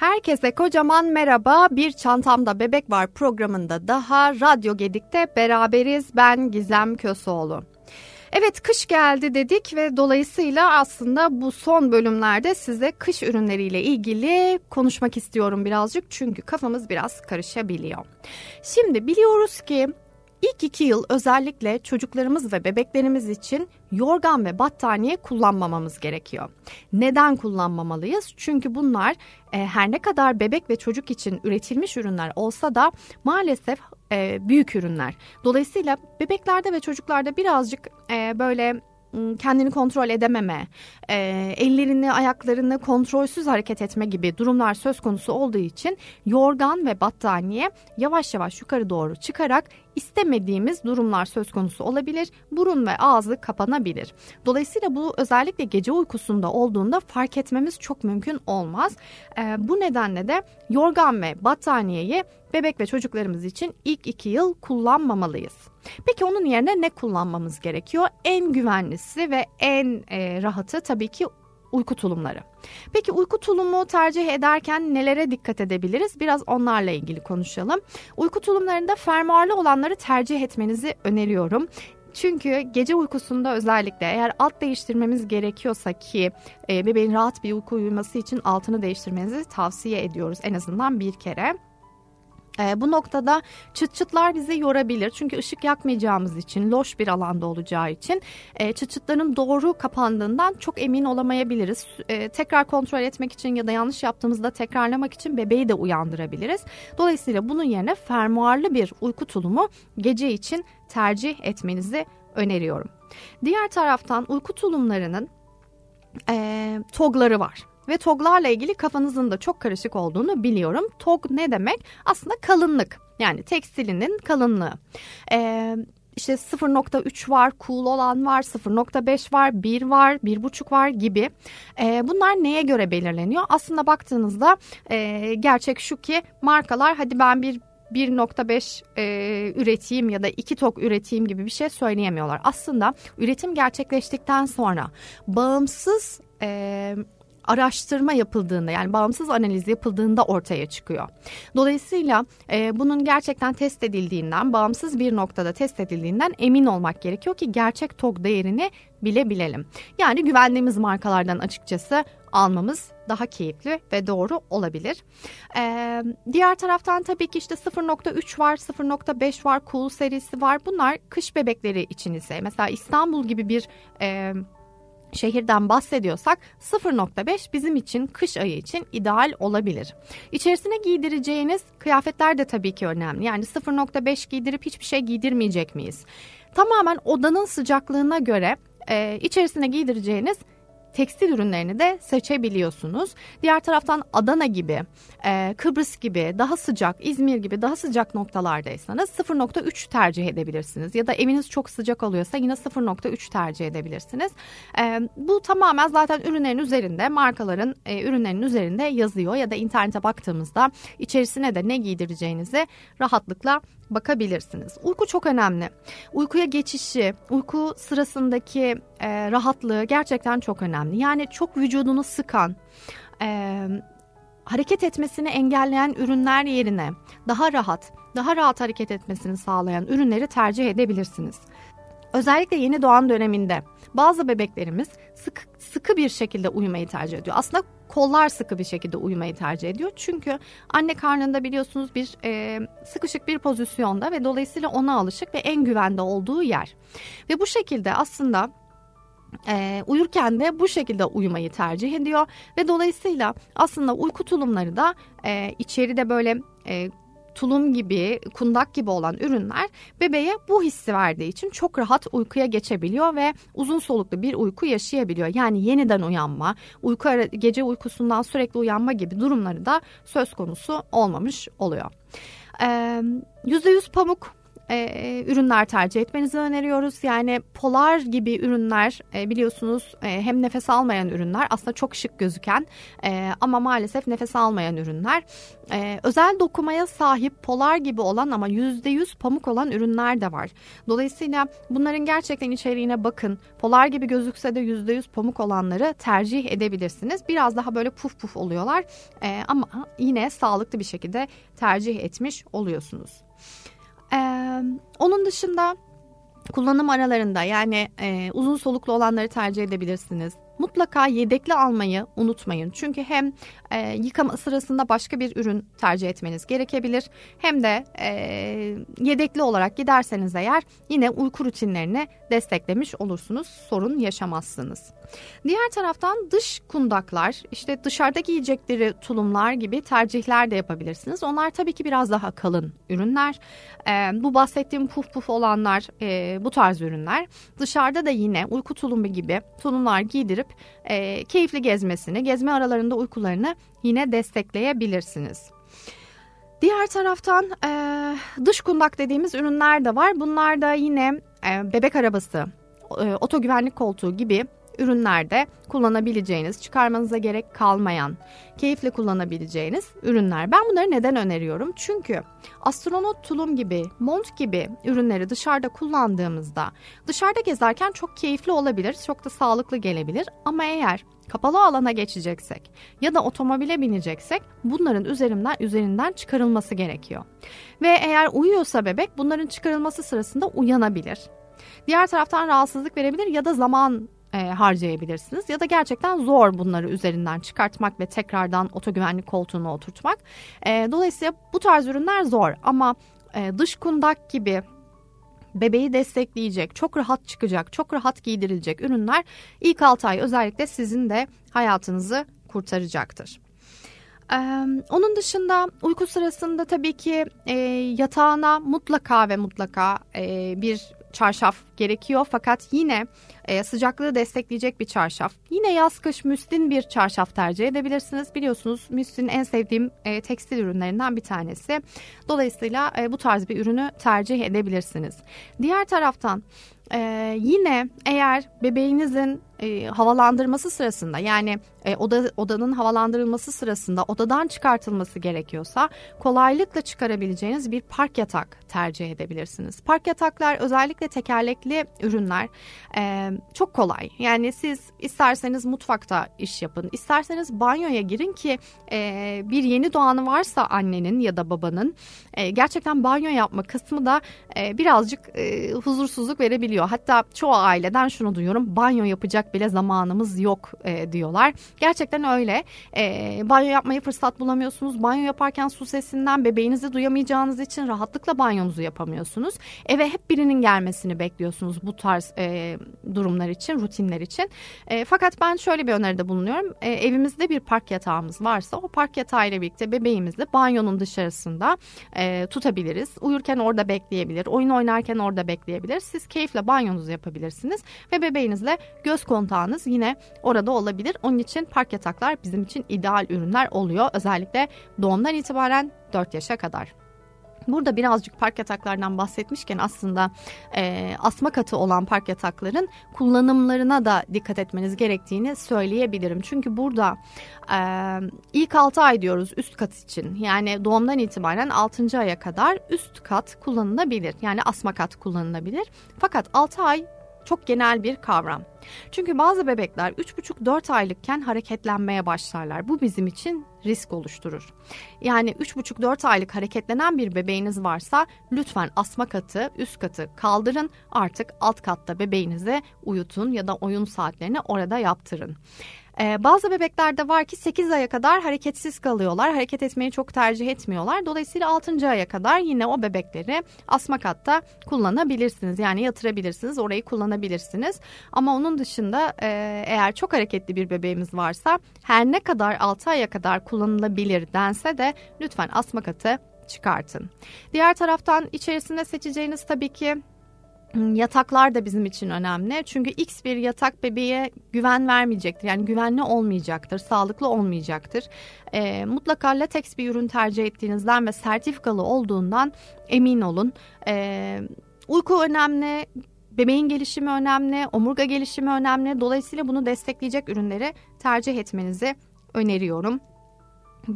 Herkese kocaman merhaba. Bir Çantamda Bebek Var programında daha Radyo Gedik'te beraberiz. Ben Gizem Kösoğlu. Evet kış geldi dedik ve dolayısıyla aslında bu son bölümlerde size kış ürünleriyle ilgili konuşmak istiyorum birazcık. Çünkü kafamız biraz karışabiliyor. Şimdi biliyoruz ki İlk iki yıl özellikle çocuklarımız ve bebeklerimiz için yorgan ve battaniye kullanmamamız gerekiyor. Neden kullanmamalıyız? Çünkü bunlar e, her ne kadar bebek ve çocuk için üretilmiş ürünler olsa da maalesef e, büyük ürünler. Dolayısıyla bebeklerde ve çocuklarda birazcık e, böyle kendini kontrol edememe, e, ellerini ayaklarını kontrolsüz hareket etme gibi durumlar söz konusu olduğu için yorgan ve battaniye yavaş yavaş yukarı doğru çıkarak istemediğimiz durumlar söz konusu olabilir. Burun ve ağzı kapanabilir. Dolayısıyla bu özellikle gece uykusunda olduğunda fark etmemiz çok mümkün olmaz. E, bu nedenle de yorgan ve battaniyeyi bebek ve çocuklarımız için ilk iki yıl kullanmamalıyız. Peki onun yerine ne kullanmamız gerekiyor? En güvenlisi ve en e, rahatı tabii ki uyku tulumları. Peki uyku tulumu tercih ederken nelere dikkat edebiliriz? Biraz onlarla ilgili konuşalım. Uyku tulumlarında fermuarlı olanları tercih etmenizi öneriyorum. Çünkü gece uykusunda özellikle eğer alt değiştirmemiz gerekiyorsa ki e, bebeğin rahat bir uyku uyuması için altını değiştirmenizi tavsiye ediyoruz en azından bir kere. E, bu noktada çıt çıtlar bizi yorabilir. Çünkü ışık yakmayacağımız için, loş bir alanda olacağı için e, çıt çıtların doğru kapandığından çok emin olamayabiliriz. E, tekrar kontrol etmek için ya da yanlış yaptığımızda tekrarlamak için bebeği de uyandırabiliriz. Dolayısıyla bunun yerine fermuarlı bir uyku tulumu gece için tercih etmenizi öneriyorum. Diğer taraftan uyku tulumlarının e, togları var ve toglarla ilgili kafanızın da çok karışık olduğunu biliyorum. Tog ne demek? Aslında kalınlık yani tekstilinin kalınlığı. Ee, işte 0.3 var, cool olan var, 0.5 var, 1 var, 1.5 var gibi. E, bunlar neye göre belirleniyor? Aslında baktığınızda e, gerçek şu ki markalar hadi ben bir 1.5 e, üreteyim ya da 2 tok üreteyim gibi bir şey söyleyemiyorlar. Aslında üretim gerçekleştikten sonra bağımsız e, araştırma yapıldığında yani bağımsız analiz yapıldığında ortaya çıkıyor. Dolayısıyla e, bunun gerçekten test edildiğinden, bağımsız bir noktada test edildiğinden emin olmak gerekiyor ki gerçek TOG değerini bilebilelim. Yani güvendiğimiz markalardan açıkçası almamız daha keyifli ve doğru olabilir. Ee, diğer taraftan tabii ki işte 0.3 var, 0.5 var, Cool serisi var. Bunlar kış bebekleri için ise mesela İstanbul gibi bir e, şehirden bahsediyorsak 0.5 bizim için kış ayı için ideal olabilir. İçerisine giydireceğiniz kıyafetler de tabii ki önemli. Yani 0.5 giydirip hiçbir şey giydirmeyecek miyiz? Tamamen odanın sıcaklığına göre e, içerisine giydireceğiniz tekstil ürünlerini de seçebiliyorsunuz. Diğer taraftan Adana gibi, e, Kıbrıs gibi daha sıcak, İzmir gibi daha sıcak noktalardaysanız 0.3 tercih edebilirsiniz. Ya da eviniz çok sıcak oluyorsa yine 0.3 tercih edebilirsiniz. E, bu tamamen zaten ürünlerin üzerinde, markaların e, ürünlerin üzerinde yazıyor ya da internete baktığımızda içerisine de ne giydireceğinizi rahatlıkla bakabilirsiniz. Uyku çok önemli. Uykuya geçişi, uyku sırasındaki e, rahatlığı gerçekten çok önemli. Yani çok vücudunu sıkan, e, hareket etmesini engelleyen ürünler yerine daha rahat, daha rahat hareket etmesini sağlayan ürünleri tercih edebilirsiniz. Özellikle yeni doğan döneminde bazı bebeklerimiz sıkı, sıkı bir şekilde uyumayı tercih ediyor. Aslında kollar sıkı bir şekilde uyumayı tercih ediyor. Çünkü anne karnında biliyorsunuz bir e, sıkışık bir pozisyonda ve dolayısıyla ona alışık ve en güvende olduğu yer. Ve bu şekilde aslında e, uyurken de bu şekilde uyumayı tercih ediyor ve dolayısıyla aslında uyku tulumları da e, içeride böyle e, tulum gibi, kundak gibi olan ürünler bebeğe bu hissi verdiği için çok rahat uykuya geçebiliyor ve uzun soluklu bir uyku yaşayabiliyor. Yani yeniden uyanma, uyku gece uykusundan sürekli uyanma gibi durumları da söz konusu olmamış oluyor. Ee, %100 pamuk e, ürünler tercih etmenizi öneriyoruz. Yani polar gibi ürünler e, biliyorsunuz e, hem nefes almayan ürünler aslında çok şık gözüken e, ama maalesef nefes almayan ürünler. E, özel dokumaya sahip polar gibi olan ama %100 pamuk olan ürünler de var. Dolayısıyla bunların gerçekten içeriğine bakın. Polar gibi gözükse de %100 pamuk olanları tercih edebilirsiniz. Biraz daha böyle puf puf oluyorlar e, ama yine sağlıklı bir şekilde tercih etmiş oluyorsunuz. Ee, onun dışında kullanım aralarında yani e, uzun soluklu olanları tercih edebilirsiniz. Mutlaka yedekli almayı unutmayın. Çünkü hem e, yıkama sırasında başka bir ürün tercih etmeniz gerekebilir. Hem de e, yedekli olarak giderseniz eğer yine uyku rutinlerini desteklemiş olursunuz. Sorun yaşamazsınız. Diğer taraftan dış kundaklar, işte dışarıda giyecekleri tulumlar gibi tercihler de yapabilirsiniz. Onlar tabii ki biraz daha kalın ürünler. E, bu bahsettiğim puf puf olanlar e, bu tarz ürünler. Dışarıda da yine uyku tulumu gibi tulumlar giydirip e, keyifli gezmesini, gezme aralarında uykularını yine destekleyebilirsiniz. Diğer taraftan e, dış kundak dediğimiz ürünler de var. Bunlar da yine e, bebek arabası, e, oto güvenlik koltuğu gibi ürünlerde kullanabileceğiniz, çıkarmanıza gerek kalmayan, keyifle kullanabileceğiniz ürünler. Ben bunları neden öneriyorum? Çünkü astronot tulum gibi, mont gibi ürünleri dışarıda kullandığımızda dışarıda gezerken çok keyifli olabilir, çok da sağlıklı gelebilir ama eğer kapalı alana geçeceksek ya da otomobile bineceksek bunların üzerinden üzerinden çıkarılması gerekiyor. Ve eğer uyuyorsa bebek bunların çıkarılması sırasında uyanabilir. Diğer taraftan rahatsızlık verebilir ya da zaman e, harcayabilirsiniz. Ya da gerçekten zor bunları üzerinden çıkartmak ve tekrardan otogüvenlik koltuğuna oturtmak. E, dolayısıyla bu tarz ürünler zor ama e, dış kundak gibi bebeği destekleyecek, çok rahat çıkacak, çok rahat giydirilecek ürünler ilk 6 ay özellikle sizin de hayatınızı kurtaracaktır. Ee, onun dışında uyku sırasında tabii ki e, yatağına mutlaka ve mutlaka e, bir çarşaf gerekiyor fakat yine e, sıcaklığı destekleyecek bir çarşaf. Yine yaz kış müslin bir çarşaf tercih edebilirsiniz. Biliyorsunuz müslin en sevdiğim e, tekstil ürünlerinden bir tanesi. Dolayısıyla e, bu tarz bir ürünü tercih edebilirsiniz. Diğer taraftan ee, yine eğer bebeğinizin e, havalandırması sırasında yani e, oda odanın havalandırılması sırasında odadan çıkartılması gerekiyorsa kolaylıkla çıkarabileceğiniz bir park yatak tercih edebilirsiniz. Park yataklar özellikle tekerlekli ürünler e, çok kolay. Yani siz isterseniz mutfakta iş yapın, isterseniz banyoya girin ki e, bir yeni doğanı varsa annenin ya da babanın e, gerçekten banyo yapma kısmı da e, birazcık e, huzursuzluk verebiliyor. Hatta çoğu aileden şunu duyuyorum banyo yapacak bile zamanımız yok e, diyorlar. Gerçekten öyle. E, banyo yapmayı fırsat bulamıyorsunuz. Banyo yaparken su sesinden bebeğinizi duyamayacağınız için rahatlıkla banyonuzu yapamıyorsunuz. Eve hep birinin gelmesini bekliyorsunuz bu tarz e, durumlar için, rutinler için. E, fakat ben şöyle bir öneride bulunuyorum. E, evimizde bir park yatağımız varsa o park yatağı ile birlikte bebeğimizi banyonun dışarısında e, tutabiliriz. Uyurken orada bekleyebilir. Oyun oynarken orada bekleyebilir. Siz keyifle banyonuzu yapabilirsiniz ve bebeğinizle göz kontağınız yine orada olabilir. Onun için park yataklar bizim için ideal ürünler oluyor. Özellikle doğumdan itibaren 4 yaşa kadar. Burada birazcık park yataklarından bahsetmişken aslında e, asma katı olan park yatakların kullanımlarına da dikkat etmeniz gerektiğini söyleyebilirim. Çünkü burada e, ilk 6 ay diyoruz üst kat için yani doğumdan itibaren 6. aya kadar üst kat kullanılabilir. Yani asma kat kullanılabilir. Fakat 6 ay çok genel bir kavram. Çünkü bazı bebekler 3,5-4 aylıkken hareketlenmeye başlarlar. Bu bizim için risk oluşturur. Yani 3,5-4 aylık hareketlenen bir bebeğiniz varsa lütfen asma katı, üst katı kaldırın. Artık alt katta bebeğinizi uyutun ya da oyun saatlerini orada yaptırın. Ee, bazı bebeklerde var ki 8 aya kadar hareketsiz kalıyorlar. Hareket etmeyi çok tercih etmiyorlar. Dolayısıyla 6. aya kadar yine o bebekleri asma katta kullanabilirsiniz. Yani yatırabilirsiniz, orayı kullanabilirsiniz. Ama onun dışında e, eğer çok hareketli bir bebeğimiz varsa her ne kadar 6 aya kadar kullanılabilir dense de lütfen asma katı çıkartın. Diğer taraftan içerisinde seçeceğiniz tabii ki yataklar da bizim için önemli. Çünkü X bir yatak bebeğe güven vermeyecektir. Yani güvenli olmayacaktır, sağlıklı olmayacaktır. E, mutlaka lateks bir ürün tercih ettiğinizden ve sertifikalı olduğundan emin olun. E, uyku önemli, bebeğin gelişimi önemli, omurga gelişimi önemli. Dolayısıyla bunu destekleyecek ürünleri tercih etmenizi öneriyorum.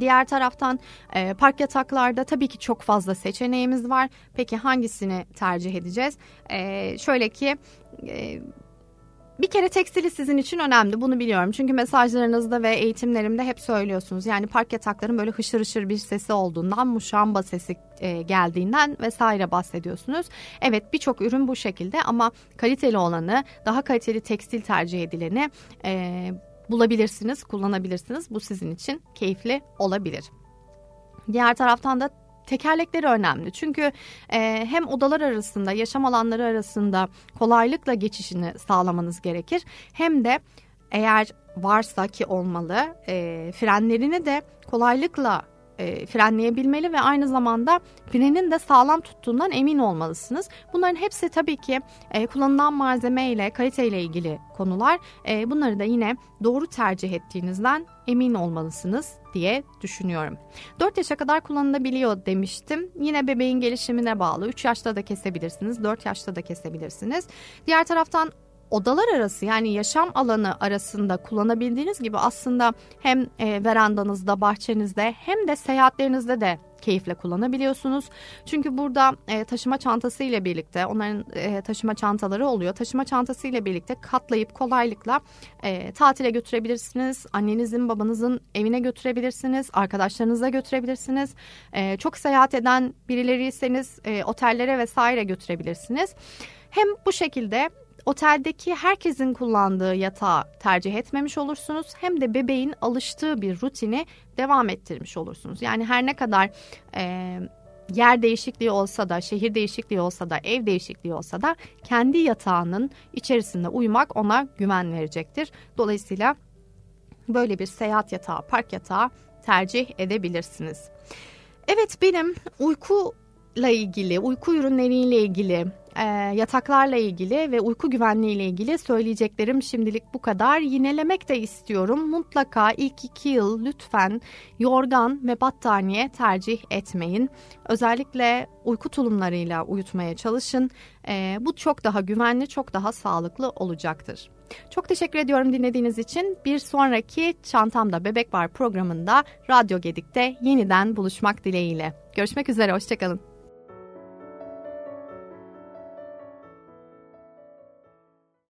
Diğer taraftan e, park yataklarda tabii ki çok fazla seçeneğimiz var. Peki hangisini tercih edeceğiz? E, şöyle ki e, bir kere tekstili sizin için önemli bunu biliyorum. Çünkü mesajlarınızda ve eğitimlerimde hep söylüyorsunuz. Yani park yatakların böyle hışır hışır bir sesi olduğundan, muşamba sesi e, geldiğinden vesaire bahsediyorsunuz. Evet birçok ürün bu şekilde ama kaliteli olanı, daha kaliteli tekstil tercih edileni... E, bulabilirsiniz, kullanabilirsiniz. Bu sizin için keyifli olabilir. Diğer taraftan da tekerlekleri önemli. Çünkü e, hem odalar arasında, yaşam alanları arasında kolaylıkla geçişini sağlamanız gerekir. Hem de eğer varsa ki olmalı, e, frenlerini de kolaylıkla e, frenleyebilmeli ve aynı zamanda frenin de sağlam tuttuğundan emin olmalısınız. Bunların hepsi tabii ki e, kullanılan malzeme ile kalite ilgili konular. E, bunları da yine doğru tercih ettiğinizden emin olmalısınız diye düşünüyorum. 4 yaşa kadar kullanılabiliyor demiştim. Yine bebeğin gelişimine bağlı. 3 yaşta da kesebilirsiniz, 4 yaşta da kesebilirsiniz. Diğer taraftan odalar arası yani yaşam alanı arasında kullanabildiğiniz gibi aslında hem e, verandanızda, bahçenizde hem de seyahatlerinizde de keyifle kullanabiliyorsunuz. Çünkü burada e, taşıma çantası ile birlikte onların e, taşıma çantaları oluyor. Taşıma çantası ile birlikte katlayıp kolaylıkla e, tatile götürebilirsiniz. Annenizin babanızın evine götürebilirsiniz. Arkadaşlarınıza götürebilirsiniz. E, çok seyahat eden birileriyseniz e, otellere vesaire götürebilirsiniz. Hem bu şekilde oteldeki herkesin kullandığı yatağı tercih etmemiş olursunuz hem de bebeğin alıştığı bir rutini devam ettirmiş olursunuz. Yani her ne kadar e, yer değişikliği olsa da, şehir değişikliği olsa da, ev değişikliği olsa da kendi yatağının içerisinde uyumak ona güven verecektir. Dolayısıyla böyle bir seyahat yatağı, park yatağı tercih edebilirsiniz. Evet benim uykuyla ilgili, uyku ürünleriyle ilgili e, yataklarla ilgili ve uyku güvenliği ile ilgili söyleyeceklerim şimdilik bu kadar. Yinelemek de istiyorum. Mutlaka ilk iki yıl lütfen yorgan ve battaniye tercih etmeyin. Özellikle uyku tulumlarıyla uyutmaya çalışın. E, bu çok daha güvenli, çok daha sağlıklı olacaktır. Çok teşekkür ediyorum dinlediğiniz için. Bir sonraki Çantamda Bebek Var programında Radyo Gedik'te yeniden buluşmak dileğiyle. Görüşmek üzere, hoşçakalın.